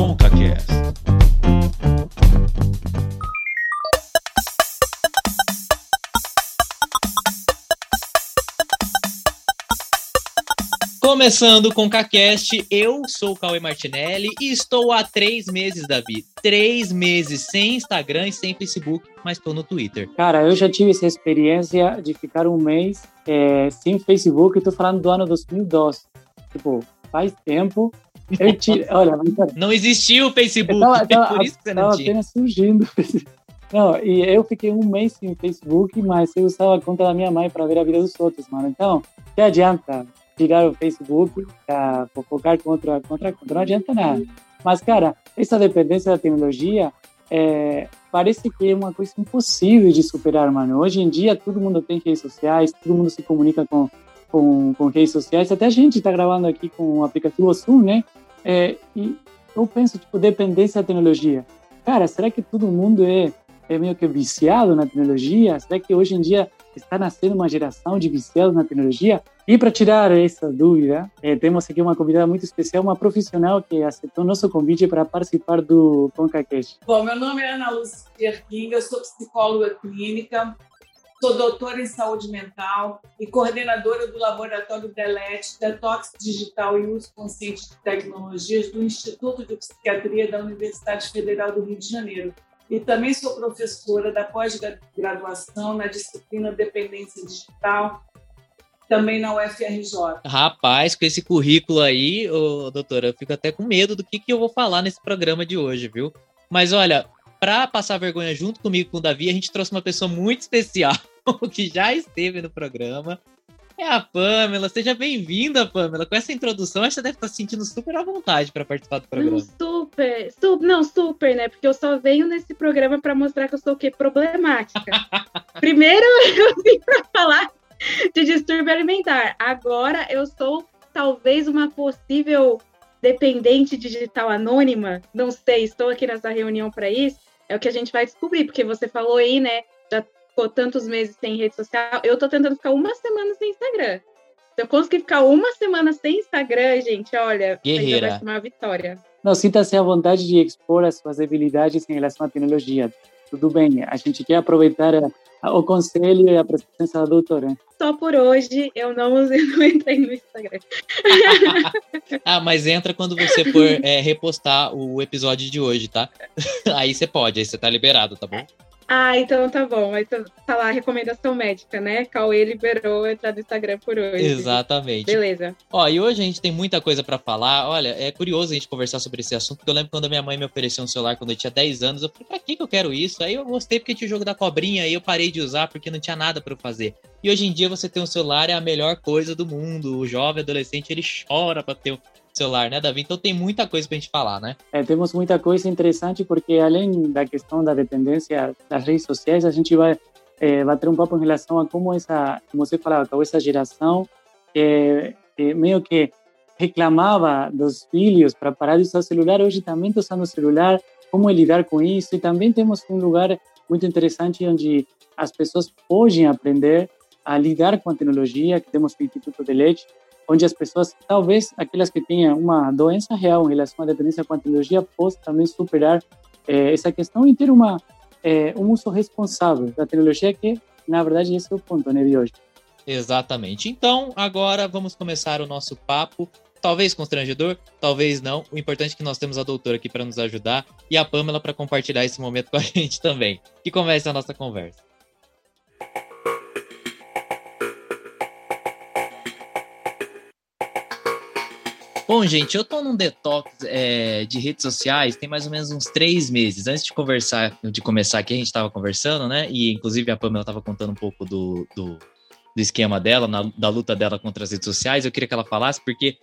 ConcaCast. Começando com o CaCast, eu sou o Cauê Martinelli e estou há três meses, Davi. Três meses sem Instagram e sem Facebook, mas estou no Twitter. Cara, eu já tive essa experiência de ficar um mês é, sem Facebook, estou falando do ano 2012. Tipo, faz tempo. Eu te, olha, não existiu o Facebook, tava, tava, por isso que você não tinha. apenas surgindo. Não, e eu fiquei um mês sem Facebook, mas eu usava a conta da minha mãe para ver a vida dos outros, mano. Então, que adianta tirar o Facebook para focar contra, contra, contra, não adianta nada. Mas, cara, essa dependência da tecnologia é, parece que é uma coisa impossível de superar, mano. Hoje em dia, todo mundo tem redes sociais, todo mundo se comunica com, com, com redes sociais. Até a gente está gravando aqui com o aplicativo Zoom, né? É, e eu penso, tipo, dependência da tecnologia. Cara, será que todo mundo é, é meio que viciado na tecnologia? Será que hoje em dia está nascendo uma geração de viciados na tecnologia? E para tirar essa dúvida, eh, temos aqui uma convidada muito especial, uma profissional que aceitou nosso convite para participar do ConcaCast. Bom, meu nome é Ana Lúcia Erquinga, eu sou psicóloga clínica, sou doutora em saúde mental e coordenadora do laboratório DELET, Detox Digital e Uso Consciente de Tecnologias do Instituto de Psiquiatria da Universidade Federal do Rio de Janeiro. E também sou professora da pós-graduação na disciplina Dependência Digital também na UFRJ. Rapaz, com esse currículo aí, ô, doutora, eu fico até com medo do que, que eu vou falar nesse programa de hoje, viu? Mas olha, para passar vergonha junto comigo com o Davi, a gente trouxe uma pessoa muito especial que já esteve no programa. É a Pamela. Seja bem-vinda, Pamela. Com essa introdução, você deve estar se sentindo super à vontade para participar do programa. Não, super, super, não, super, né? Porque eu só venho nesse programa para mostrar que eu sou o quê? Problemática. Primeiro, eu vim para falar de distúrbio alimentar. Agora eu sou talvez uma possível dependente digital anônima. Não sei, estou aqui nessa reunião para isso. É o que a gente vai descobrir, porque você falou aí, né? Já ficou tantos meses sem rede social. Eu tô tentando ficar uma semana sem Instagram. Se eu conseguir ficar uma semana sem Instagram, gente, olha, Guerreira. vai ser uma vitória. Não, sinta-se à vontade de expor as suas habilidades em relação à tecnologia. Tudo bem, a gente quer aproveitar o conselho e a presença da doutora. Só por hoje eu não, não entrei no Instagram. ah, mas entra quando você for é, repostar o episódio de hoje, tá? aí você pode, aí você tá liberado, tá bom? Ah, então tá bom. Então tá lá a recomendação médica, né? Cauê liberou entrar no Instagram por hoje. Exatamente. Beleza. Ó, e hoje a gente tem muita coisa para falar. Olha, é curioso a gente conversar sobre esse assunto, porque eu lembro quando a minha mãe me ofereceu um celular quando eu tinha 10 anos, eu falei, pra que, que eu quero isso? Aí eu gostei porque tinha o jogo da cobrinha, aí eu parei de usar porque não tinha nada para fazer. E hoje em dia você ter um celular é a melhor coisa do mundo. O jovem adolescente, ele chora pra ter celular, né, Davi? Então tem muita coisa para a gente falar, né? É, temos muita coisa interessante porque além da questão da dependência das redes sociais, a gente vai é, bater um papo em relação a como essa, como você falava, como essa geração é, é, meio que reclamava dos filhos para parar de usar o celular, hoje também está usando o celular, como lidar com isso, e também temos um lugar muito interessante onde as pessoas podem aprender a lidar com a tecnologia, que temos o Instituto de Leite, onde as pessoas, talvez aquelas que tenham uma doença real em relação à dependência com a tecnologia, possam também superar eh, essa questão e ter uma, eh, um uso responsável da tecnologia, que na verdade esse é o ponto né, de hoje. Exatamente. Então, agora vamos começar o nosso papo. Talvez constrangedor, talvez não. O importante é que nós temos a doutora aqui para nos ajudar e a Pamela para compartilhar esse momento com a gente também. Que comece a nossa conversa. Bom, gente, eu tô num detox é, de redes sociais tem mais ou menos uns três meses. Antes de conversar, de começar aqui, a gente tava conversando, né? E inclusive a Pamela tava contando um pouco do, do, do esquema dela, na, da luta dela contra as redes sociais. Eu queria que ela falasse, porque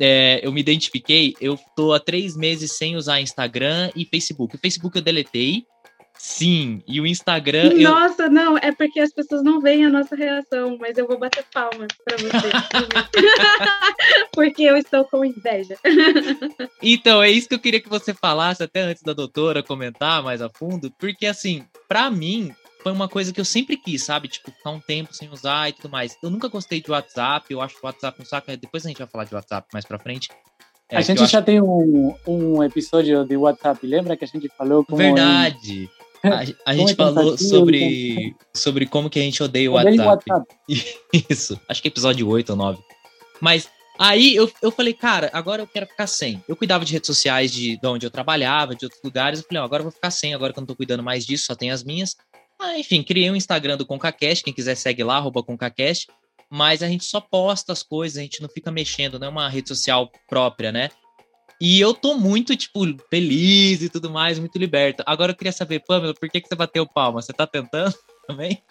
é, eu me identifiquei, eu tô há três meses sem usar Instagram e Facebook. O Facebook eu deletei, Sim, e o Instagram. Nossa, eu... não, é porque as pessoas não veem a nossa reação, mas eu vou bater palmas para você. porque eu estou com inveja. então, é isso que eu queria que você falasse até antes da doutora comentar mais a fundo, porque assim, para mim, foi uma coisa que eu sempre quis, sabe? Tipo, ficar um tempo sem usar e tudo mais. Eu nunca gostei de WhatsApp, eu acho que o WhatsApp um saco. Depois a gente vai falar de WhatsApp mais pra frente. É, a gente já acho... tem um, um episódio de WhatsApp, lembra que a gente falou como... Verdade! A, a gente é falou sobre, sobre como que a gente odeia o WhatsApp. WhatsApp. Isso, acho que é episódio 8 ou 9. Mas aí eu, eu falei, cara, agora eu quero ficar sem. Eu cuidava de redes sociais de, de onde eu trabalhava, de outros lugares. Eu falei, agora eu vou ficar sem, agora que eu não tô cuidando mais disso, só tem as minhas. Ah, enfim, criei um Instagram do ConcaCast, quem quiser segue lá, arroba ConcaCast. Mas a gente só posta as coisas, a gente não fica mexendo, não é uma rede social própria, né? E eu tô muito, tipo, feliz e tudo mais, muito liberto. Agora eu queria saber, Pamela, por que, que você bateu palma? Você tá tentando também?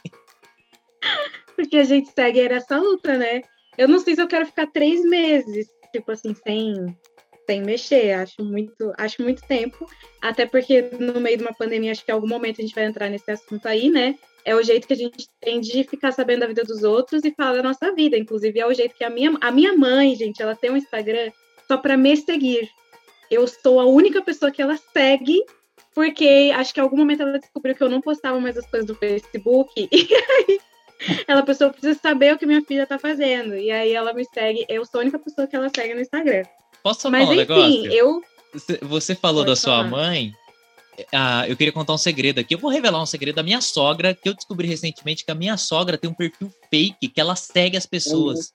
Porque a gente segue essa luta, né? Eu não sei se eu quero ficar três meses, tipo assim, sem, sem mexer. Acho muito, acho muito tempo. Até porque no meio de uma pandemia, acho que em algum momento a gente vai entrar nesse assunto aí, né? É o jeito que a gente tem de ficar sabendo da vida dos outros e falar da nossa vida. Inclusive, é o jeito que a minha, a minha mãe, gente, ela tem um Instagram só para me seguir. Eu sou a única pessoa que ela segue, porque acho que em algum momento ela descobriu que eu não postava mais as coisas do Facebook. E aí ela pessoa precisa saber o que minha filha tá fazendo. E aí ela me segue. Eu sou a única pessoa que ela segue no Instagram. Posso só Mas, falar um enfim, negócio? eu. Você falou Pode da sua falar. mãe. Ah, eu queria contar um segredo aqui. Eu vou revelar um segredo da minha sogra, que eu descobri recentemente que a minha sogra tem um perfil fake que ela segue as pessoas.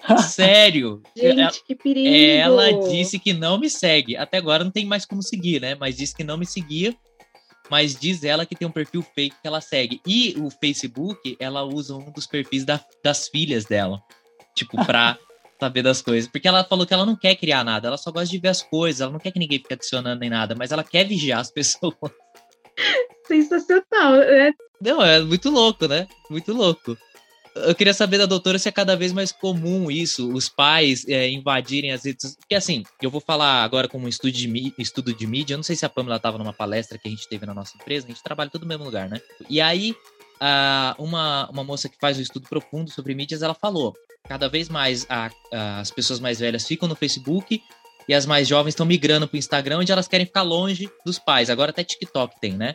Sério? Gente, que perigo! Ela disse que não me segue. Até agora não tem mais como seguir, né? Mas disse que não me seguia. Mas diz ela que tem um perfil fake que ela segue. E o Facebook, ela usa um dos perfis da, das filhas dela. Tipo, pra saber das coisas. Porque ela falou que ela não quer criar nada, ela só gosta de ver as coisas, ela não quer que ninguém fique adicionando nem nada, mas ela quer vigiar as pessoas. Sensacional. É... Não, é muito louco, né? Muito louco. Eu queria saber da doutora se é cada vez mais comum isso, os pais é, invadirem as redes Porque assim, eu vou falar agora como um estudo de, estudo de mídia. Eu não sei se a Pamela estava numa palestra que a gente teve na nossa empresa, a gente trabalha todo no mesmo lugar, né? E aí, uma, uma moça que faz um estudo profundo sobre mídias, ela falou: cada vez mais a, a, as pessoas mais velhas ficam no Facebook e as mais jovens estão migrando para o Instagram, onde elas querem ficar longe dos pais. Agora até TikTok tem, né?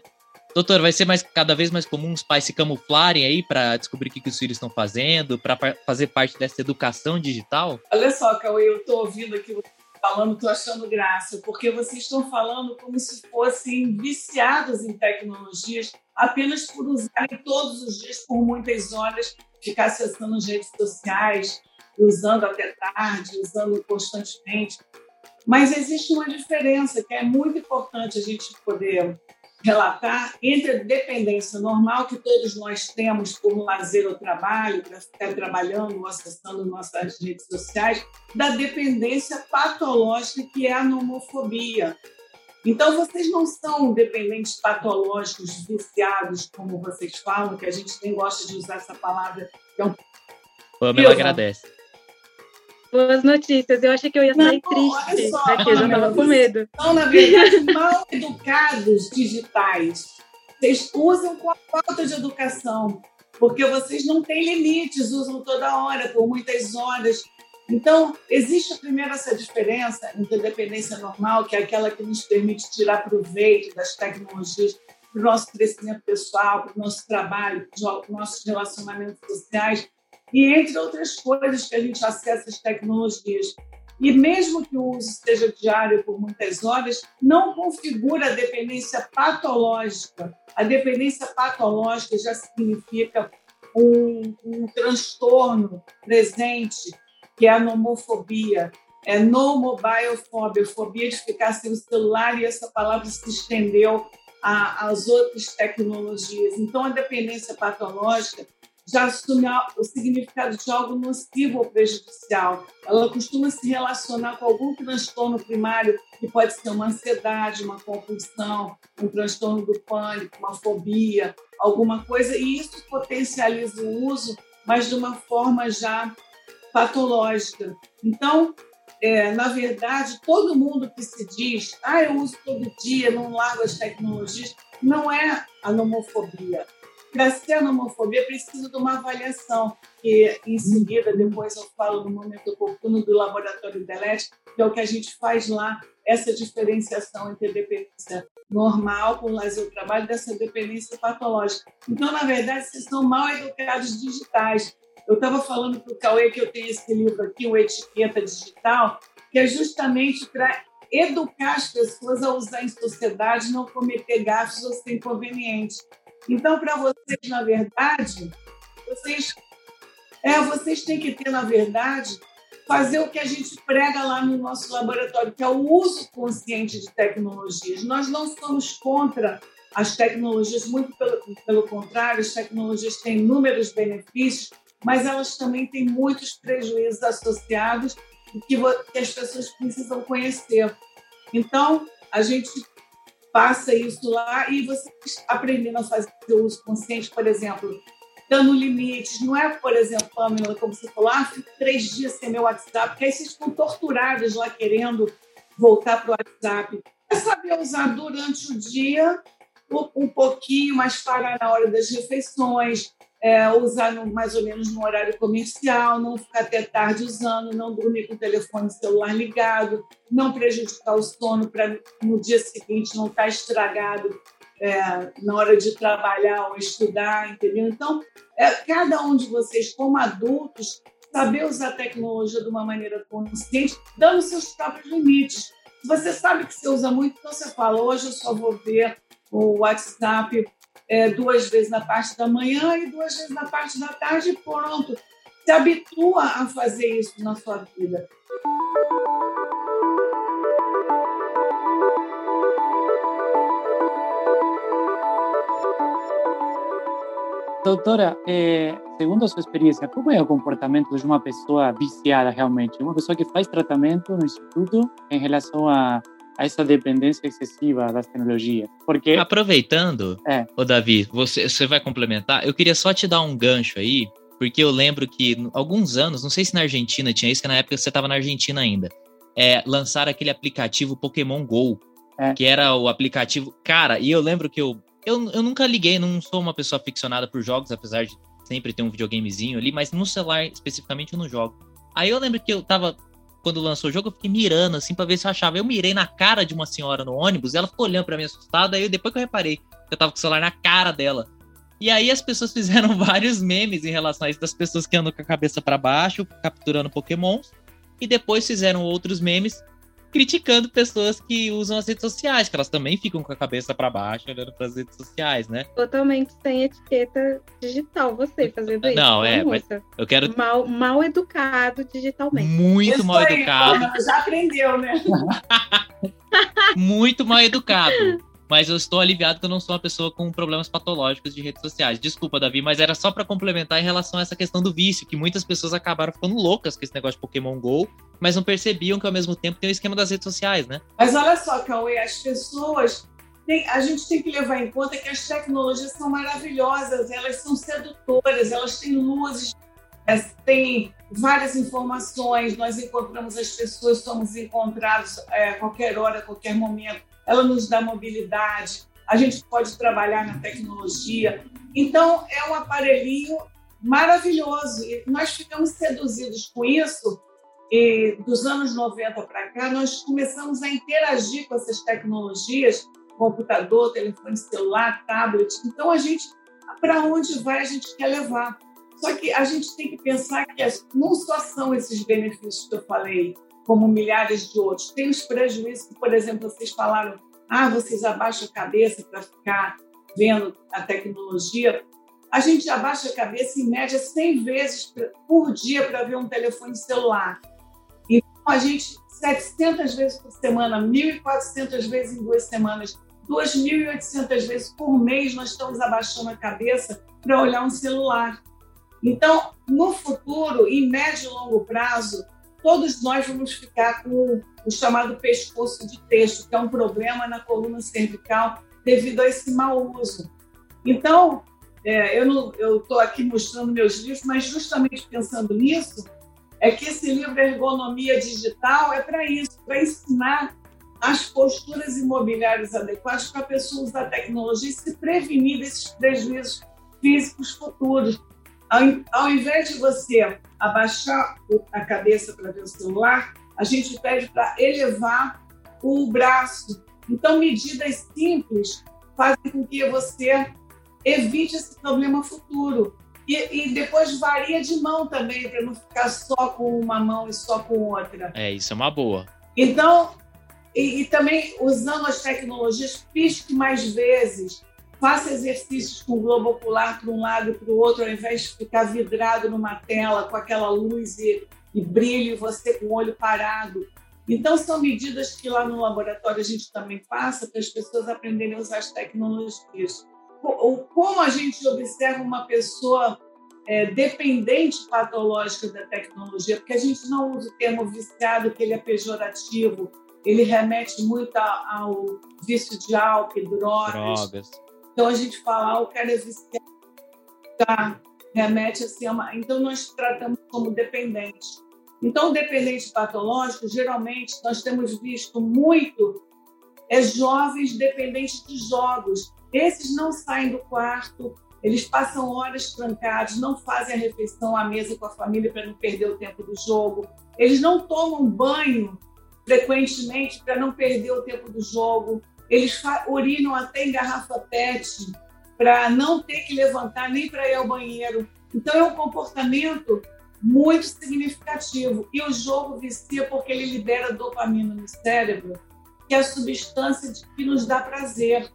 Doutor, vai ser mais, cada vez mais comum os pais se camuflarem aí para descobrir o que, que, os filhos estão fazendo, para fazer parte dessa educação digital? Olha só, Cauê, eu estou ouvindo aqui falando, estou achando graça, porque vocês estão falando como se fossem viciados em tecnologias apenas por usarem todos os dias, por muitas horas, ficar acessando as redes sociais, usando até tarde, usando constantemente. Mas existe uma diferença que é muito importante a gente poder relatar entre a dependência normal que todos nós temos por lazer ou trabalho, para ficar trabalhando ou acessando nossas redes sociais, da dependência patológica que é a nomofobia. Então, vocês não são dependentes patológicos, viciados, como vocês falam, que a gente nem gosta de usar essa palavra, um. Pamela agradece. Boas notícias. Eu achei que eu ia sair não, triste daqui, eu já estava com medo. São, na verdade, mal educados digitais. Vocês usam com a falta de educação, porque vocês não têm limites, usam toda hora, por muitas horas. Então, existe primeiro essa diferença entre dependência normal, que é aquela que nos permite tirar proveito das tecnologias para o nosso crescimento pessoal, para o nosso trabalho, para os nossos relacionamentos sociais, e entre outras coisas que a gente acessa as tecnologias. E mesmo que o uso seja diário por muitas horas, não configura a dependência patológica. A dependência patológica já significa um, um transtorno presente, que é a nomofobia. É no mobile phobia, fobia de ficar sem o celular, e essa palavra se estendeu às outras tecnologias. Então, a dependência patológica já assume o significado de algo nocivo ou prejudicial. Ela costuma se relacionar com algum transtorno primário, que pode ser uma ansiedade, uma compulsão, um transtorno do pânico, uma fobia, alguma coisa, e isso potencializa o uso, mas de uma forma já patológica. Então, é, na verdade, todo mundo que se diz, ah, eu uso todo dia, não largo as tecnologias, não é a nomofobia, para ser homofobia, precisa de uma avaliação, que em seguida, depois eu falo no momento oportuno do laboratório Delete, que é o que a gente faz lá, essa diferenciação entre dependência normal com lazer trabalho dessa dependência patológica. Então, na verdade, vocês são mal educados digitais. Eu estava falando para o Cauê que eu tenho esse livro aqui, o Etiqueta Digital, que é justamente para educar as pessoas a usar em sociedade, não cometer gastos ou ser inconvenientes. Então, para vocês, na verdade, vocês, é, vocês têm que ter, na verdade, fazer o que a gente prega lá no nosso laboratório, que é o uso consciente de tecnologias. Nós não somos contra as tecnologias, muito pelo, pelo contrário, as tecnologias têm inúmeros benefícios, mas elas também têm muitos prejuízos associados que, que as pessoas precisam conhecer. Então, a gente passa isso lá e vocês aprendendo a fazer o uso consciente, por exemplo, dando limites. Não é, por exemplo, Pamela, como você falou, ah, fico três dias sem meu WhatsApp, porque aí vocês ficam torturados lá querendo voltar para o WhatsApp. É saber usar durante o dia um pouquinho, mas parar na hora das refeições, é, usar no, mais ou menos no horário comercial, não ficar até tarde usando, não dormir com o telefone celular ligado, não prejudicar o sono para no dia seguinte não estar tá estragado é, na hora de trabalhar ou estudar, entendeu? Então, é, cada um de vocês, como adultos, saber usar a tecnologia de uma maneira consciente, dando seus próprios limites. Se você sabe que você usa muito, então você fala, hoje eu só vou ver o WhatsApp é, duas vezes na parte da manhã e duas vezes na parte da tarde e pronto. Se habitua a fazer isso na sua vida. Doutora, é, segundo a sua experiência, como é o comportamento de uma pessoa viciada realmente? Uma pessoa que faz tratamento no instituto em relação a a essa dependência excessiva das tecnologias. Porque aproveitando, é. o Davi, você, você vai complementar. Eu queria só te dar um gancho aí, porque eu lembro que alguns anos, não sei se na Argentina tinha isso, que na época você estava na Argentina ainda, é, lançaram aquele aplicativo Pokémon Go, é. que era o aplicativo. Cara, e eu lembro que eu, eu, eu nunca liguei, não sou uma pessoa aficionada por jogos, apesar de sempre ter um videogamezinho ali, mas no celular especificamente eu não jogo. Aí eu lembro que eu tava quando lançou o jogo, eu fiquei mirando, assim, pra ver se eu achava. Eu mirei na cara de uma senhora no ônibus, ela ficou olhando pra mim assustada, aí depois que eu reparei que eu tava com o celular na cara dela. E aí as pessoas fizeram vários memes em relação a isso, das pessoas que andam com a cabeça para baixo, capturando pokémons, e depois fizeram outros memes criticando pessoas que usam as redes sociais, que elas também ficam com a cabeça para baixo olhando para as redes sociais, né? Totalmente sem etiqueta digital, você fazendo isso. Não, é, mas eu quero. Mal, mal educado digitalmente. Muito isso mal aí, educado. Já aprendeu, né? Muito mal educado mas eu estou aliviado que eu não sou uma pessoa com problemas patológicos de redes sociais. Desculpa, Davi, mas era só para complementar em relação a essa questão do vício, que muitas pessoas acabaram ficando loucas com esse negócio de Pokémon GO, mas não percebiam que ao mesmo tempo tem o esquema das redes sociais, né? Mas olha só, Cauê, as pessoas. Tem, a gente tem que levar em conta que as tecnologias são maravilhosas, elas são sedutoras, elas têm luzes, é, têm várias informações, nós encontramos as pessoas, somos encontrados é, a qualquer hora, a qualquer momento ela nos dá mobilidade, a gente pode trabalhar na tecnologia. Então, é um aparelhinho maravilhoso. E nós ficamos seduzidos com isso. E dos anos 90 para cá, nós começamos a interagir com essas tecnologias, computador, telefone celular, tablet. Então, a gente, para onde vai, a gente quer levar. Só que a gente tem que pensar que não só são esses benefícios que eu falei, como milhares de outros. Tem os prejuízos que, por exemplo, vocês falaram, ah, vocês abaixam a cabeça para ficar vendo a tecnologia. A gente abaixa a cabeça em média 100 vezes por dia para ver um telefone celular. Então, a gente, 700 vezes por semana, 1.400 vezes em duas semanas, 2.800 vezes por mês, nós estamos abaixando a cabeça para olhar um celular. Então, no futuro, em médio e longo prazo, todos nós vamos ficar com o chamado pescoço de texto, que é um problema na coluna cervical devido a esse mau uso. Então, é, eu estou aqui mostrando meus livros, mas justamente pensando nisso, é que esse livro Ergonomia Digital é para isso, para ensinar as posturas imobiliárias adequadas para a pessoa usar a tecnologia e se prevenir desses prejuízos físicos futuros. Ao, ao invés de você abaixar a cabeça para ver o celular, a gente pede para elevar o braço. Então, medidas simples fazem com que você evite esse problema futuro. E, e, depois varia de mão também, para não ficar só com uma mão e só com outra. É, isso é uma boa. Então, e, e também usando as tecnologias, pisque mais vezes, faça exercícios com o globo ocular para um lado e para o outro, ao invés de ficar vidrado numa tela com aquela luz e, e brilho e você com o olho parado. Então, são medidas que lá no laboratório a gente também passa para as pessoas aprenderem a usar as tecnologias. Como a gente observa uma pessoa é, dependente patológica da tecnologia, porque a gente não usa o termo viciado, que ele é pejorativo, ele remete muito ao vício de álcool, drogas. drogas. Então a gente fala, ah, o cara é viciado, tá? remete assim a uma... Então nós tratamos como dependente. Então, dependente patológico, geralmente, nós temos visto muito é jovens dependentes de jogos. Esses não saem do quarto, eles passam horas trancados, não fazem a refeição à mesa com a família para não perder o tempo do jogo. Eles não tomam banho frequentemente para não perder o tempo do jogo. Eles urinam até em garrafa PET para não ter que levantar nem para ir ao banheiro. Então é um comportamento muito significativo. E o jogo vicia porque ele libera dopamina no cérebro, que é a substância que nos dá prazer.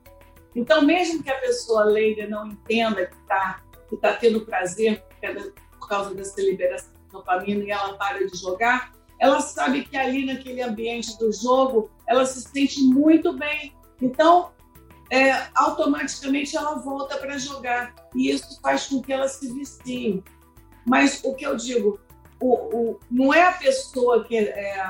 Então, mesmo que a pessoa leiga não entenda que está que tá tendo prazer por causa dessa liberação de dopamina e ela para de jogar, ela sabe que ali naquele ambiente do jogo ela se sente muito bem. Então, é, automaticamente ela volta para jogar e isso faz com que ela se vicie. Mas o que eu digo, o, o, não é a pessoa que é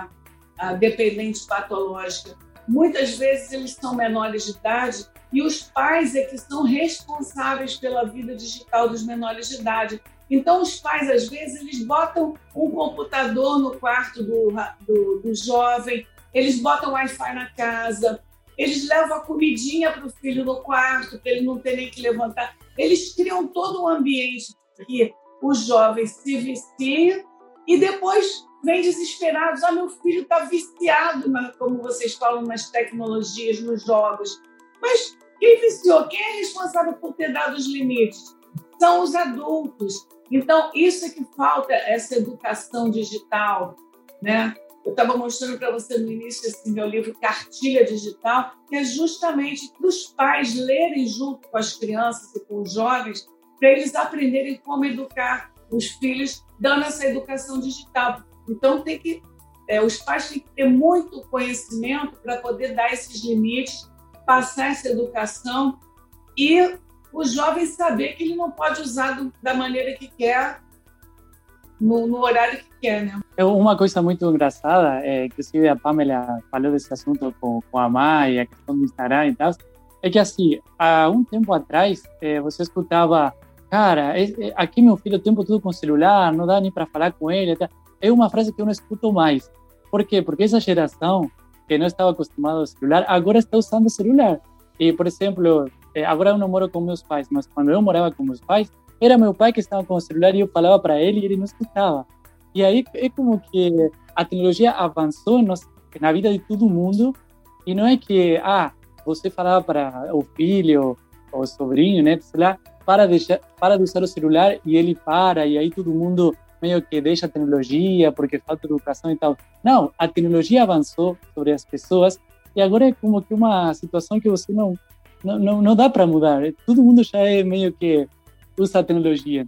a dependente patológica. Muitas vezes eles são menores de idade e os pais é que são responsáveis pela vida digital dos menores de idade. Então, os pais, às vezes, eles botam um computador no quarto do, do, do jovem, eles botam Wi-Fi na casa, eles levam a comidinha para o filho no quarto, para ele não ter nem que levantar. Eles criam todo um ambiente que os jovens se viciam e depois vêm desesperados. Ah, meu filho está viciado, na, como vocês falam, nas tecnologias, nos jogos. Mas quem viciou? Quem é responsável por ter dado os limites? São os adultos. Então, isso é que falta, essa educação digital, né? Eu estava mostrando para você no início esse meu livro Cartilha Digital, que é justamente os pais lerem junto com as crianças e com os jovens para eles aprenderem como educar os filhos, dando essa educação digital. Então, tem que, é, os pais têm que ter muito conhecimento para poder dar esses limites, passar essa educação e o jovem saber que ele não pode usar do, da maneira que quer, no, no, horário que quer, né? É uma coisa muito engraçada, é, inclusive a Pamela falou desse assunto com, com a mãe, a questão do Instagram e tal, é que assim, há um tempo atrás, é, você escutava cara, é, é, aqui meu filho o tempo todo com celular, não dá nem para falar com ele. É uma frase que eu não escuto mais. Por quê? Porque essa geração que não estava acostumada ao celular, agora está usando o celular. E, por exemplo, é, agora eu não moro com meus pais, mas quando eu morava com meus pais, era meu pai que estava com o celular e eu falava para ele e ele não escutava. E aí é como que a tecnologia avançou na vida de todo mundo e não é que, ah, você falava para o filho ou o sobrinho, né, sei lá, para, deixar, para de usar o celular e ele para, e aí todo mundo meio que deixa a tecnologia porque falta educação e tal. Não, a tecnologia avançou sobre as pessoas e agora é como que uma situação que você não não, não, não dá para mudar. Todo mundo já é meio que usa a tecnologia.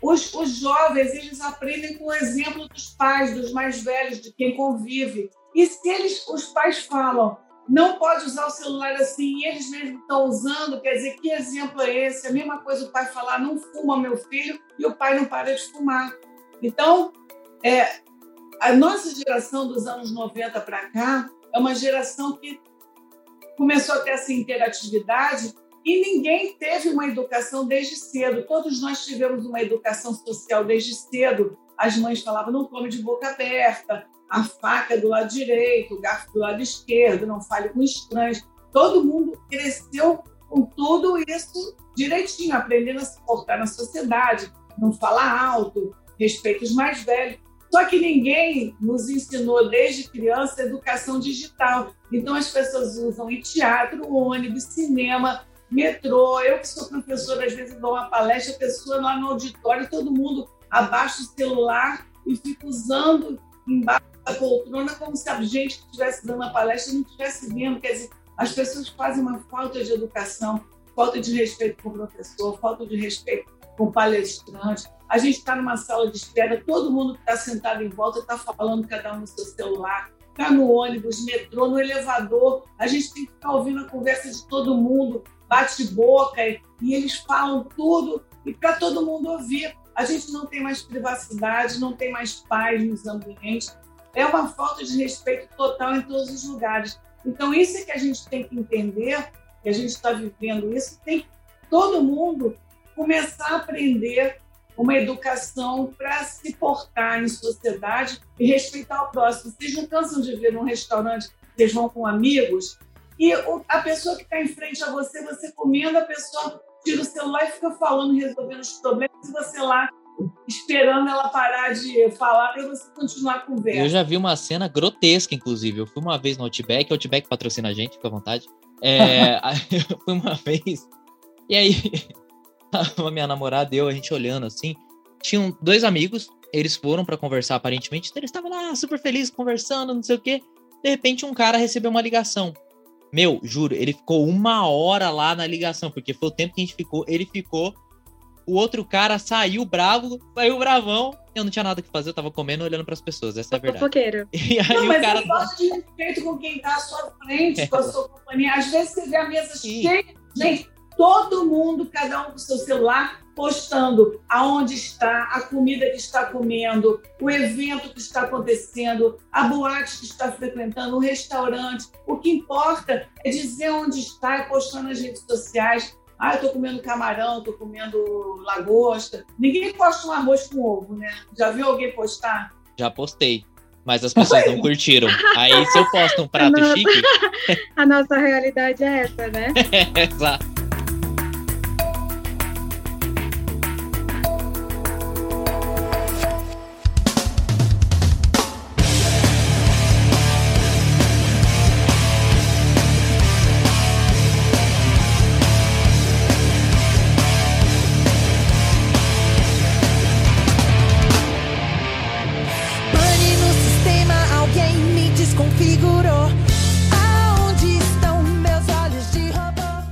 Os, os jovens, eles aprendem com o exemplo dos pais, dos mais velhos, de quem convive. E se eles, os pais falam, não pode usar o celular assim, e eles mesmos estão usando, quer dizer, que exemplo é esse? A mesma coisa o pai falar, não fuma meu filho, e o pai não para de fumar. Então, é, a nossa geração dos anos 90 para cá é uma geração que começou a ter essa interatividade e ninguém teve uma educação desde cedo. Todos nós tivemos uma educação social desde cedo. As mães falavam, não come de boca aberta, a faca do lado direito, o garfo do lado esquerdo, não fale com estranhos. Todo mundo cresceu com tudo isso direitinho, aprendendo a se portar na sociedade, não falar alto, respeito os mais velhos. Só que ninguém nos ensinou desde criança educação digital. Então as pessoas usam em teatro, ônibus, cinema, metrô. Eu que sou professora, às vezes dou uma palestra, a pessoa lá no auditório, todo mundo abaixa o celular e fica usando embaixo da poltrona como se a gente que estivesse dando a palestra não estivesse vendo. Quer dizer, as pessoas fazem uma falta de educação, falta de respeito com o professor, falta de respeito com o palestrante. A gente está numa sala de espera, todo mundo que está sentado em volta está falando, cada um no seu celular, está no ônibus, metrô, no elevador. A gente tem que ficar ouvindo a conversa de todo mundo, bate-boca, e eles falam tudo e para todo mundo ouvir. A gente não tem mais privacidade, não tem mais paz nos ambientes. É uma falta de respeito total em todos os lugares. Então, isso é que a gente tem que entender, que a gente está vivendo isso, tem todo mundo começar a aprender uma educação para se portar em sociedade e respeitar o próximo. Vocês não cansam de ver num restaurante, vocês vão com amigos, e a pessoa que está em frente a você, você comendo, a pessoa tira o celular e fica falando, resolvendo os problemas, e você lá esperando ela parar de falar para você continuar a conversa. Eu já vi uma cena grotesca, inclusive. Eu fui uma vez no Outback, o Outback patrocina a gente, fica à vontade. É, eu fui uma vez, e aí a minha namorada e eu, a gente olhando assim, tinham dois amigos, eles foram para conversar aparentemente, então eles estavam lá super felizes conversando, não sei o quê. De repente um cara recebeu uma ligação. Meu, juro, ele ficou uma hora lá na ligação, porque foi o tempo que a gente ficou. Ele ficou o outro cara saiu bravo, saiu bravão. Eu não tinha nada que fazer, eu tava comendo olhando para as pessoas, essa é a verdade. Fofoqueiro. E aí não, o mas cara. falta de respeito com quem tá à sua frente, com a sua companhia. Às vezes você vê a mesa Sim. cheia, gente, todo mundo, cada um com seu celular, postando aonde está, a comida que está comendo, o evento que está acontecendo, a boate que está frequentando, o restaurante. O que importa é dizer onde está e postando nas redes sociais. Ah, eu tô comendo camarão, tô comendo lagosta. Ninguém posta um arroz com ovo, né? Já viu alguém postar? Já postei. Mas as pessoas não curtiram. Aí, se eu posto um prato Nossa. chique, A nossa realidade é essa, né? exato.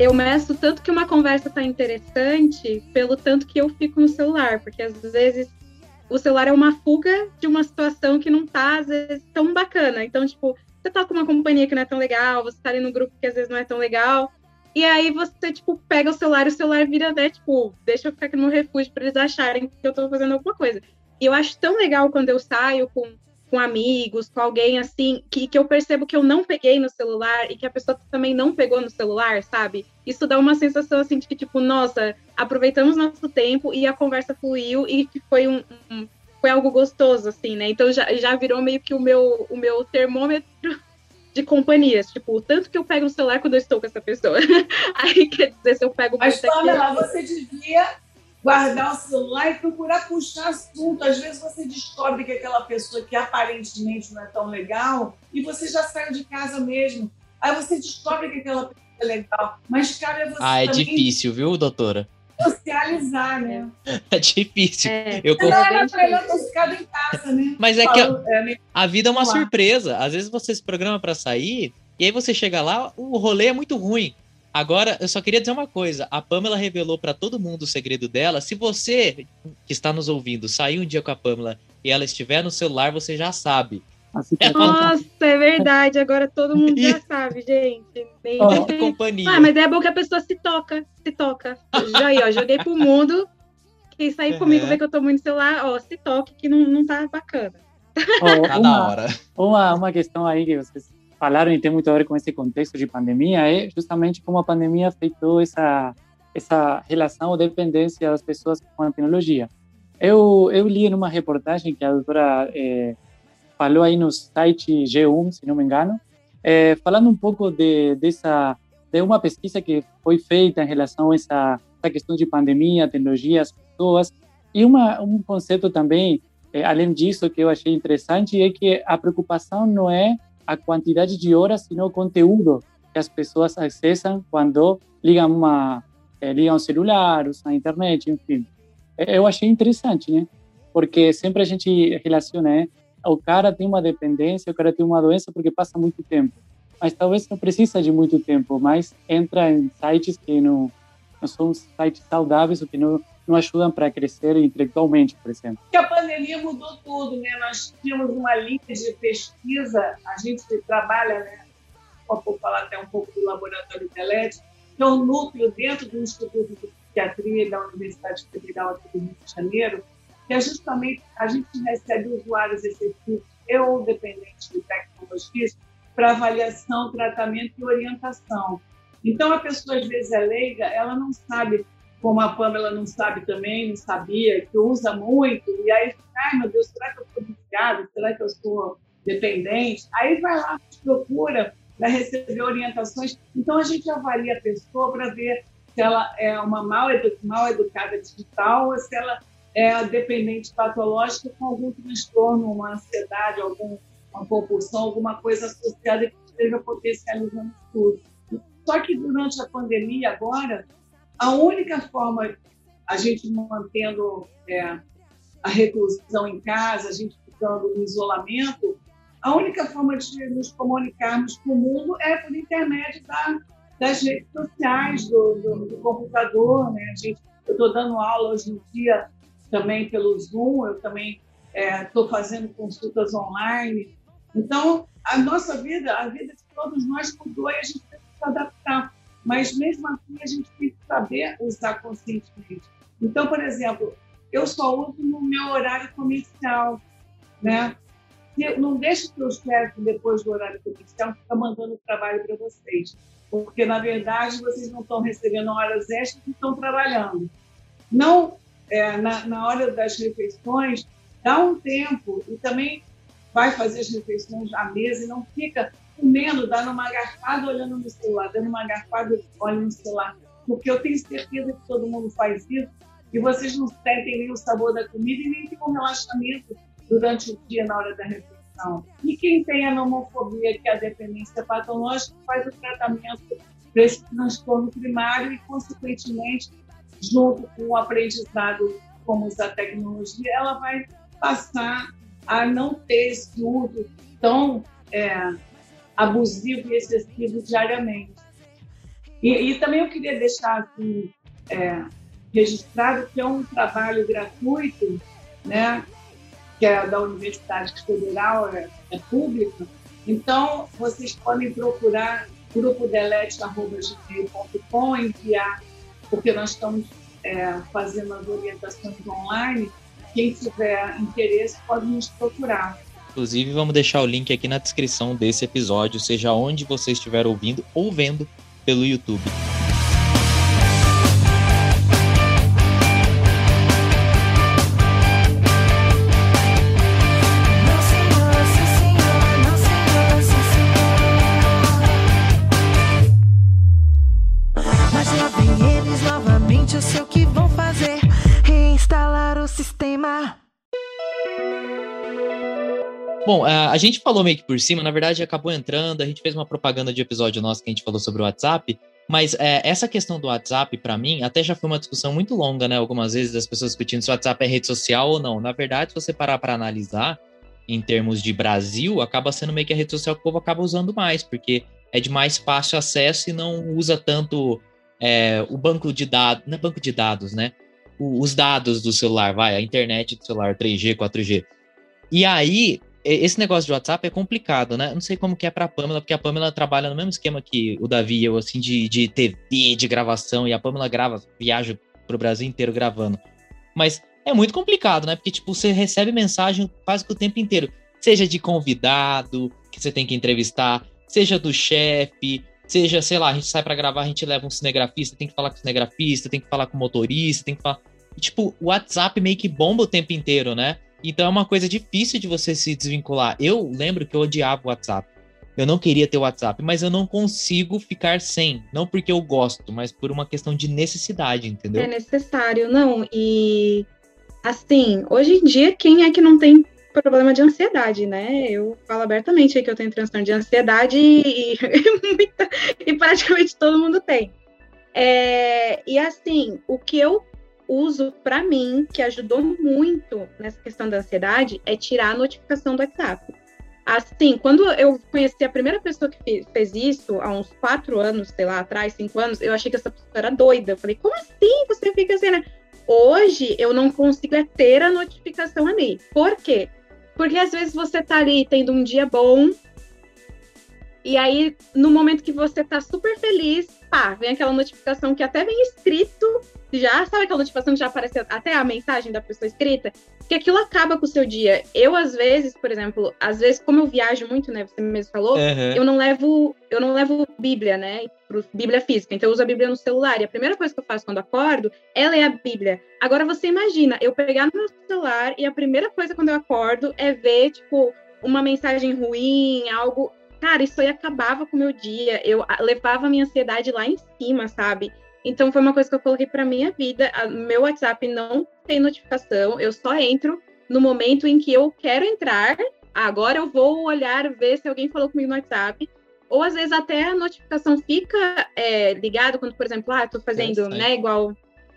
Eu meço tanto que uma conversa tá interessante pelo tanto que eu fico no celular, porque às vezes o celular é uma fuga de uma situação que não tá, às vezes, tão bacana. Então, tipo, você tá com uma companhia que não é tão legal, você tá ali no grupo que às vezes não é tão legal, e aí você, tipo, pega o celular e o celular vira, né, tipo, deixa eu ficar aqui no refúgio pra eles acharem que eu tô fazendo alguma coisa. E eu acho tão legal quando eu saio com, com amigos, com alguém assim, que, que eu percebo que eu não peguei no celular e que a pessoa também não pegou no celular, sabe? Isso dá uma sensação assim de que, tipo, nossa, aproveitamos nosso tempo e a conversa fluiu e que foi um, um- foi algo gostoso, assim, né? Então já, já virou meio que o meu, o meu termômetro de companhias, tipo, o tanto que eu pego no celular quando eu estou com essa pessoa. Aí quer dizer, se eu pego Mas, Pamela, você devia guardar o celular e procurar puxar assunto. Às vezes você descobre que aquela pessoa que aparentemente não é tão legal e você já saiu de casa mesmo. Aí você descobre que aquela pessoa é legal. Mas cabe a você Ah, é também difícil, viu, doutora? socializar, né? É difícil. é, Eu conf- era melhor ter ficado em casa, né? Mas é que a, é, a vida é uma surpresa. Às vezes você se programa pra sair e aí você chega lá, o rolê é muito ruim. Agora, eu só queria dizer uma coisa. A Pamela revelou pra todo mundo o segredo dela. Se você que está nos ouvindo sair um dia com a Pamela e ela estiver no celular, você já sabe. Nossa, é verdade. Agora todo mundo já sabe, gente. Nem-. Muita companhia. Ah, mas é bom que a pessoa se toca, se toca. Já aí, ó, joguei pro mundo. Quem sair Uhum. comigo vê que eu tô muito no celular, ó, se toque, que não, não tá bacana. ó, Tá da uma, hora. uma, uma questão aí que vocês falaram e tem muito a ver com esse contexto de pandemia é justamente como a pandemia afetou essa essa relação ou dependência das pessoas com a tecnologia. Eu eu li numa reportagem que a doutora eh, falou aí no site G1, se não me engano, eh, falando um pouco de dessa de uma pesquisa que foi feita em relação a essa, essa questão de pandemia, tecnologia, as pessoas e uma um conceito também eh, além disso que eu achei interessante é que a preocupação não é a quantidade de horas, sino o conteúdo que as pessoas acessam quando ligam uma é, ligam um celular, usam a internet, enfim. Eu achei interessante, né? Porque sempre a gente relaciona, né? O cara tem uma dependência, o cara tem uma doença porque passa muito tempo. Mas talvez não precisa de muito tempo, mas entra em sites que não, não são sites saudáveis ou que não, não ajudam para crescer intelectualmente, por exemplo. Porque a pandemia mudou tudo, né? Nós tínhamos uma linha de pesquisa, a gente trabalha, né? Vou falar até um pouco do Laboratório Telete, que é um núcleo dentro do Instituto de Psiquiatria da Universidade Federal aqui do Rio de Janeiro, que é justamente a gente recebe usuários excessivos ou dependentes de tecnologias para avaliação, tratamento e orientação. Então, a pessoa, às vezes, é leiga, ela não sabe, como a Pamela não sabe também, não sabia, que usa muito, e aí, ai meu Deus, será que eu estou viciada? Será que eu sou dependente? Aí vai lá, procura para receber orientações. Então, a gente avalia a pessoa para ver se ela é uma mal, edu mal educada digital ou se ela é dependente patológica com algum transtorno, uma ansiedade, algum, uma compulsão, alguma coisa associada que esteja potencializando tudo. Só que durante a pandemia agora, a única forma, a gente mantendo é, a reclusão em casa, a gente ficando no isolamento, a única forma de nos comunicarmos com o mundo é por intermédio da, das redes sociais, do, do, do computador. Né? Gente, eu estou dando aula hoje em dia também pelo Zoom, eu também estou é, fazendo consultas online. Então, a nossa vida, a vida de todos nós mudou e a gente tem que se adaptar. Mas, mesmo assim, a gente tem que saber usar conscientemente. Então, por exemplo, eu só uso no meu horário comercial, né? não deixe que o chefe, depois do horário comercial, fica mandando trabalho para vocês. Porque, na verdade, vocês não estão recebendo horas extras e estão trabalhando. Não, é, na, na hora das refeições, dá um tempo e também vai fazer as refeições à mesa e não fica comendo, dando uma garfada olhando no celular, dando uma garfada olhando no celular. Porque eu tenho certeza que todo mundo faz isso e vocês não sentem nem o sabor da comida e nem tem um relaxamento durante o dia na hora da refeição. E quem tem a nomofobia, que é a dependência patológica, faz o tratamento para esse transtorno primário e, consequentemente, junto com o aprendizado como usar tecnologia, ela vai passar a não ter esse uso tão é, abusivo e excessivo diariamente. E, e, também eu queria deixar assim, é, registrado que é um trabalho gratuito, né, que é da Universidade Federal, é, é pública. Então, vocês podem procurar grupodelete.gmail.com, enviar, porque nós estamos é, fazendo as orientações online. Quem tiver interesse pode nos procurar. Inclusive, vamos deixar o link aqui na descrição desse episódio, seja onde você estiver ouvindo ou vendo pelo YouTube. Bom, a, gente falou meio que por cima, na verdade acabou entrando, a gente fez uma propaganda de episódio nosso que a gente falou sobre o WhatsApp, mas é, essa questão do WhatsApp, para mim, até já foi uma discussão muito longa, né? Algumas vezes as pessoas discutindo se o WhatsApp é rede social ou não. Na verdade, se você parar para analisar, em termos de Brasil, acaba sendo meio que a rede social que o povo acaba usando mais, porque é de mais fácil acesso e não usa tanto é, o banco de dados, não é banco de dados, né? O, os dados do celular, vai, a internet do celular, 3G, 4G. E aí, esse negócio de WhatsApp é complicado, né? Não sei como que é pra Pamela, porque a Pamela trabalha no mesmo esquema que o Davi eu, assim, de, de TV, de gravação, e a Pamela grava, viaja pro Brasil inteiro gravando. Mas é muito complicado, né? Porque, tipo, você recebe mensagem quase que o tempo inteiro. Seja de convidado, que você tem que entrevistar, seja do chefe, seja, sei lá, a gente sai para gravar, a gente leva um cinegrafista, tem que falar com o cinegrafista, tem que falar com o motorista, tem que falar. E, tipo, o WhatsApp meio que bomba o tempo inteiro, né? Então é uma coisa difícil de você se desvincular. Eu lembro que eu odiava o WhatsApp. Eu não queria ter o WhatsApp, mas eu não consigo ficar sem. Não porque eu gosto, mas por uma questão de necessidade, entendeu? É necessário, não. E assim, hoje em dia, quem é que não tem problema de ansiedade, né? Eu falo abertamente que eu tenho transtorno de ansiedade e, e praticamente todo mundo tem. É, e assim, o que eu uso para mim, que ajudou muito nessa questão da ansiedade, é tirar a notificação do WhatsApp. Assim, quando eu conheci a primeira pessoa que fez isso, há uns quatro anos, sei lá, atrás, cinco anos, eu achei que essa pessoa era doida. Eu falei, como assim você fica assim, né? Hoje, eu não consigo é ter a notificação ali. Por quê? Porque às vezes você tá ali tendo um dia bom, e aí, no momento que você tá super feliz, pá, vem aquela notificação que até vem escrito já, sabe aquela notificação que já apareceu até a mensagem da pessoa escrita? Que aquilo acaba com o seu dia. Eu, às vezes, por exemplo, às vezes, como eu viajo muito, né? Você mesmo falou, uhum. eu não levo, eu não levo Bíblia, né? Bíblia física. Então eu uso a Bíblia no celular. E a primeira coisa que eu faço quando acordo é ler a Bíblia. Agora você imagina, eu pegar no meu celular e a primeira coisa quando eu acordo é ver, tipo, uma mensagem ruim, algo. Cara, isso aí acabava com o meu dia. Eu levava a minha ansiedade lá em cima, sabe? Então foi uma coisa que eu coloquei para minha vida. meu WhatsApp não tem notificação, eu só entro no momento em que eu quero entrar. Agora eu vou olhar, ver se alguém falou comigo no WhatsApp. Ou às vezes até a notificação fica é, ligada quando, por exemplo, ah, estou fazendo, né, igual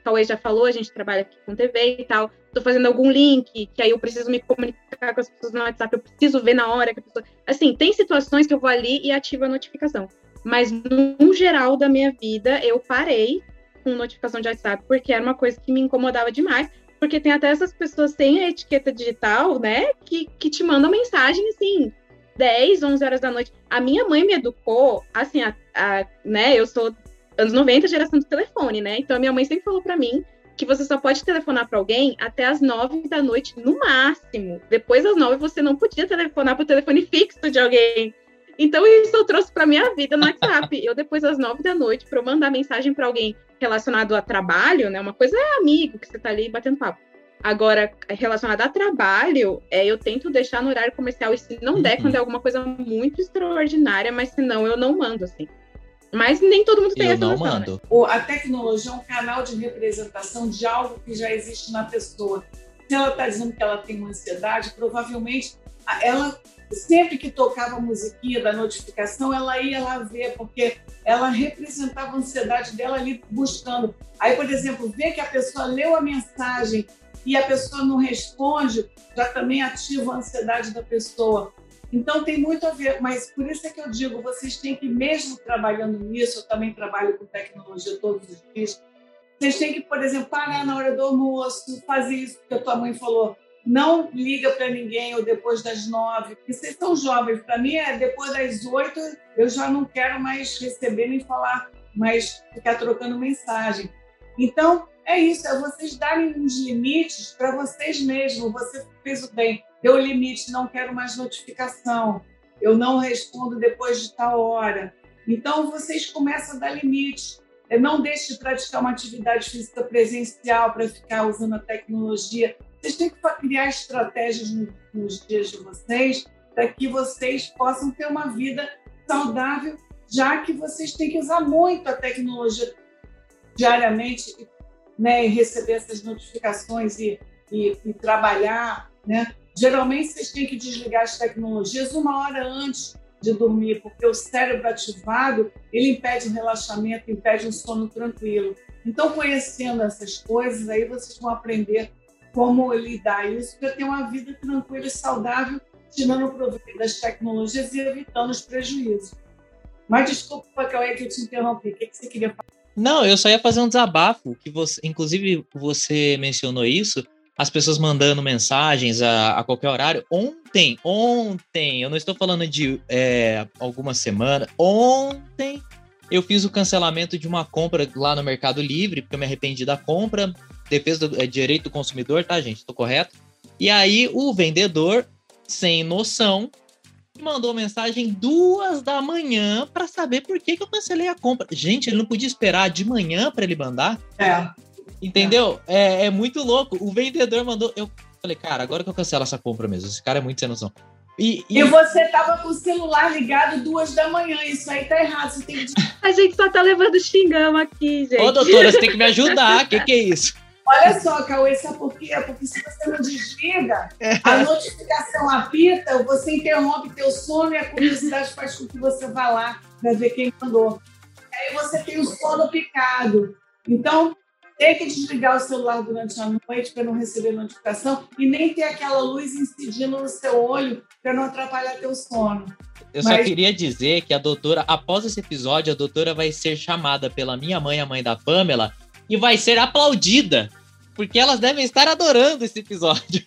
Cauê já falou, a gente trabalha aqui com TV e tal. Estou fazendo algum link, que aí eu preciso me comunicar com as pessoas no WhatsApp, eu preciso ver na hora que a pessoa. Assim, tem situações que eu vou ali e ativo a notificação. Mas no geral da minha vida, eu parei com notificação de WhatsApp, porque era uma coisa que me incomodava demais. Porque tem até essas pessoas sem a etiqueta digital, né? Que, que te mandam mensagem assim, 10, 11 horas da noite. A minha mãe me educou, assim, a, a, né? Eu sou anos 90, geração do telefone, né? Então a minha mãe sempre falou para mim que você só pode telefonar para alguém até as 9 da noite no máximo. Depois das 9 você não podia telefonar para o telefone fixo de alguém. Então, isso eu trouxe para minha vida no WhatsApp. Eu, depois das nove da noite, para eu mandar mensagem para alguém relacionado a trabalho, né? Uma coisa é amigo, que você tá ali batendo papo. Agora, relacionado a trabalho, é, eu tento deixar no horário comercial, e se não der, uhum. quando é alguma coisa muito extraordinária, mas se não, eu não mando, assim. Mas nem todo mundo tem eu essa não noção, mando. Né? A tecnologia é um canal de representação de algo que já existe na pessoa. Se ela está dizendo que ela tem uma ansiedade, provavelmente ela sempre que tocava a musiquinha da notificação, ela ia lá ver, porque ela representava a ansiedade dela ali buscando. Aí, por exemplo, ver que a pessoa leu a mensagem e a pessoa não responde, já também ativa a ansiedade da pessoa. Então tem muito a ver, mas por isso é que eu digo, vocês têm que, mesmo trabalhando nisso, eu também trabalho com tecnologia todos os dias, vocês têm que, por exemplo, parar na hora do almoço, fazer isso que a tua mãe falou, não liga para ninguém ou depois das nove, porque vocês são jovens. Para mim, é depois das oito, eu já não quero mais receber nem falar, mas ficar trocando mensagem. Então, é isso, é vocês darem uns limites para vocês mesmos. Você fez o bem, deu limite, não quero mais notificação, eu não respondo depois de tal hora. Então, vocês começam a dar limites. É, não deixe de praticar uma atividade física presencial para ficar usando a tecnologia vocês têm que criar estratégias nos dias de vocês para que vocês possam ter uma vida saudável, já que vocês têm que usar muito a tecnologia diariamente né, e receber essas notificações e, e, e trabalhar. Né? Geralmente, vocês têm que desligar as tecnologias uma hora antes de dormir, porque o cérebro ativado ele impede relaxamento, impede um sono tranquilo. Então, conhecendo essas coisas, aí vocês vão aprender como lidar isso para ter uma vida tranquila e saudável, tirando proveito das tecnologias e evitando os prejuízos. Mas desculpa, Cauê, que eu te interrompi. O que, que você queria falar? Não, eu só ia fazer um desabafo, que você, inclusive você mencionou isso, as pessoas mandando mensagens a, a qualquer horário. Ontem, ontem, eu não estou falando de é, alguma semana, ontem eu fiz o cancelamento de uma compra lá no Mercado Livre, porque eu me arrependi da compra, defesa do é, direito do consumidor, tá, gente? Tô correto? E aí o vendedor, sem noção, mandou mensagem duas da manhã para saber por que, que eu cancelei a compra. Gente, ele não podia esperar de manhã para ele mandar? É. Entendeu? É. é. muito louco. O vendedor mandou. Eu falei, cara, agora que eu cancelo essa compra mesmo. Esse cara é muito sem noção. E, e... e, você tava com o celular ligado duas da manhã. Isso aí tá errado. Você tem que... A gente só tá levando xingão aqui, gente. Ô, doutora, você tem que me ajudar. O que, que é isso? Olha só, Cauê, sabe por quê? Porque se você não desliga, a notificação apita, você interrompe teu sono e a curiosidade faz com que você vá lá para ver quem mandou. Aí você tem o sono picado. Então, tem que desligar o celular durante a noite para não receber notificação e nem ter aquela luz incidindo no seu olho para não atrapalhar teu sono. Eu só Mas- queria dizer que a doutora, após esse episódio, a doutora vai ser chamada pela minha mãe, a mãe da Pamela, e vai ser aplaudida. Porque elas devem estar adorando esse episódio.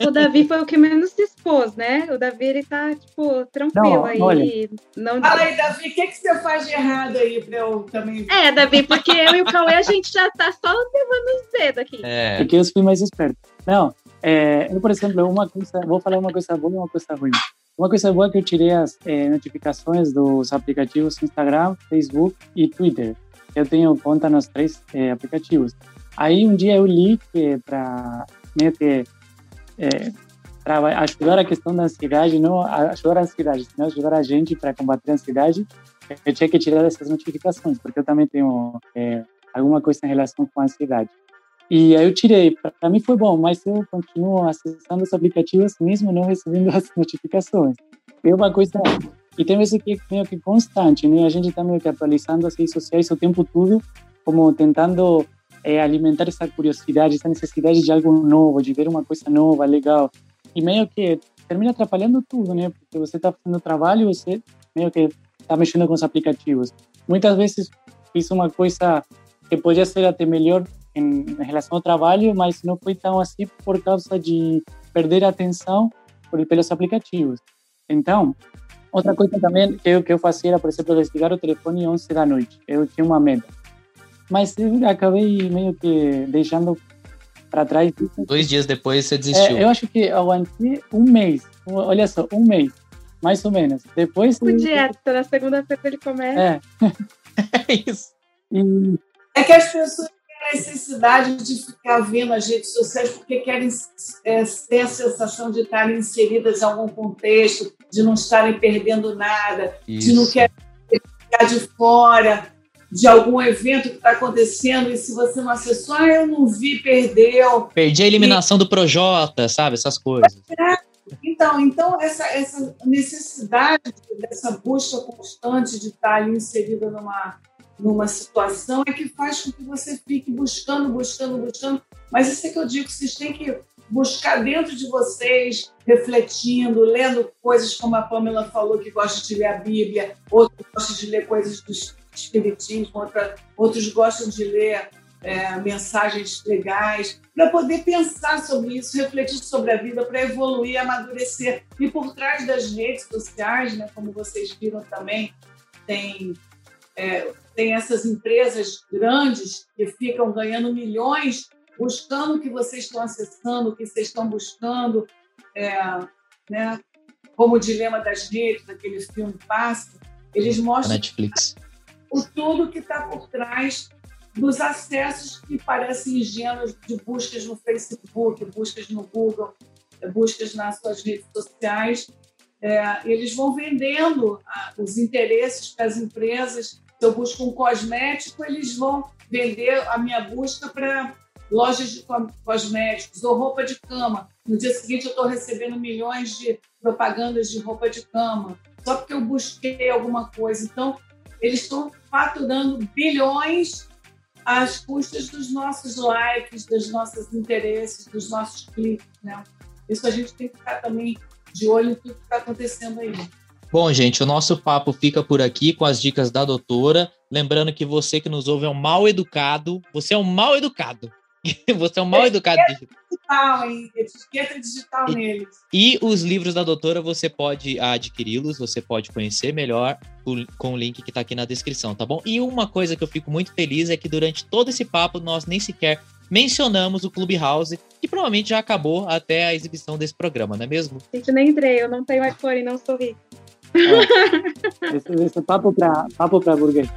O Davi foi o que menos se expôs, né? O Davi, ele tá, tipo, tranquilo Não, aí. olha. Não... Fala aí, Davi, o que, que você faz de errado aí para eu também É, Davi, porque eu e o Cauê, a gente já tá só levando os dedos aqui. É. Porque eu fui mais esperto. Não, é, eu, por exemplo, uma coisa, vou falar uma coisa boa e uma coisa ruim. Uma coisa boa é que eu tirei as eh, notificações dos aplicativos Instagram, Facebook e Twitter. Eu tenho conta nos três eh, aplicativos. Aí um dia eu li que para né, ter, para ajudar a questão da ansiedade, não ajudar a ansiedade, não ajudar a gente para combater a ansiedade, eu tinha que tirar essas notificações, porque eu também tenho eh, alguma coisa em relação com a ansiedade. E aí eu tirei. Para mim foi bom, mas eu continuo acessando os aplicativos mesmo não recebendo as notificações. É uma coisa. E tem vezes que é meio que constante, né? A gente está meio que atualizando as redes sociais o tempo todo, como tentando eh, alimentar essa curiosidade, essa necessidade de algo novo, de ver uma coisa nova, legal. E meio que termina atrapalhando tudo, né? Porque você está fazendo trabalho, você meio que está mexendo com os aplicativos. Muitas vezes fiz uma coisa que podia ser até melhor em, em relação ao trabalho, mas não foi tão assim por causa de perder a atenção por, pelos aplicativos. Então, outra coisa também que eu, que eu fazia era, por exemplo, desligar o telefone às 11 da noite. Eu tinha uma meta. Mas acabei meio que deixando para trás. Dois dias depois você É, desistiu. eu acho que aguentei um mês. Olha só, um mês, mais ou menos. Depois. O dieta, na segunda-feira ele começa. É, É isso. e É que as pessoas têm a necessidade de ficar vendo as redes sociais porque querem é, ter a sensação de estarem inseridas em algum contexto, de não estarem perdendo nada, de não Isso. querem ficar de fora de algum evento que está acontecendo e se você não acessou, ah, eu não vi, perdeu. Perdi a eliminação do Projota, sabe? Essas coisas. Então, então essa, essa necessidade dessa busca constante de estar ali inserida numa, numa situação é que faz com que você fique buscando, buscando, buscando. Mas isso é que eu digo, vocês têm que buscar dentro de vocês, refletindo, lendo coisas como a Pamela falou, que gosta de ler a Bíblia, outros gostam de ler coisas do Espiritismo, outra, outros gostam de ler é, mensagens legais, para poder pensar sobre isso, refletir sobre a vida, para evoluir, amadurecer. E por trás das redes sociais, né, como vocês viram também, tem, é, tem essas empresas grandes que ficam ganhando milhões buscando o que vocês estão acessando, o que vocês estão buscando, é, né, como o Dilema das Redes, aquele filme passa, eles mostram Netflix. O tudo que está por trás dos acessos que parecem ingênuos de buscas no Facebook, buscas no Google, buscas nas suas redes sociais. É, eles vão vendendo ah, os interesses para as empresas. Se eu busco um cosmético, eles vão vender a minha busca para lojas de co- cosméticos ou roupa de cama. No dia seguinte, eu estou recebendo milhões de propagandas de roupa de cama, só porque eu busquei alguma coisa. Então, eles estão faturando bilhões às custas dos nossos likes, dos nossos interesses, dos nossos cliques, né? Isso a gente tem que ficar também de olho em tudo que está acontecendo aí. Bom, gente, o nosso papo fica por aqui com as dicas da doutora. Lembrando que você que nos ouve é um mal educado. Você é um mal educado. Você é um mal educado. Digital, hein? Etiqueta digital neles. E os livros da doutora você pode adquiri-los, você pode conhecer melhor com- o link que está aqui na descrição, tá bom? E uma coisa que eu fico muito feliz é que durante todo esse papo nós nem sequer mencionamos o Clubhouse, que provavelmente já acabou até a exibição desse programa, não é mesmo? Gente, nem entrei, eu não tenho iPhone, não sou rico. esse, esse papo para papo pra burguês.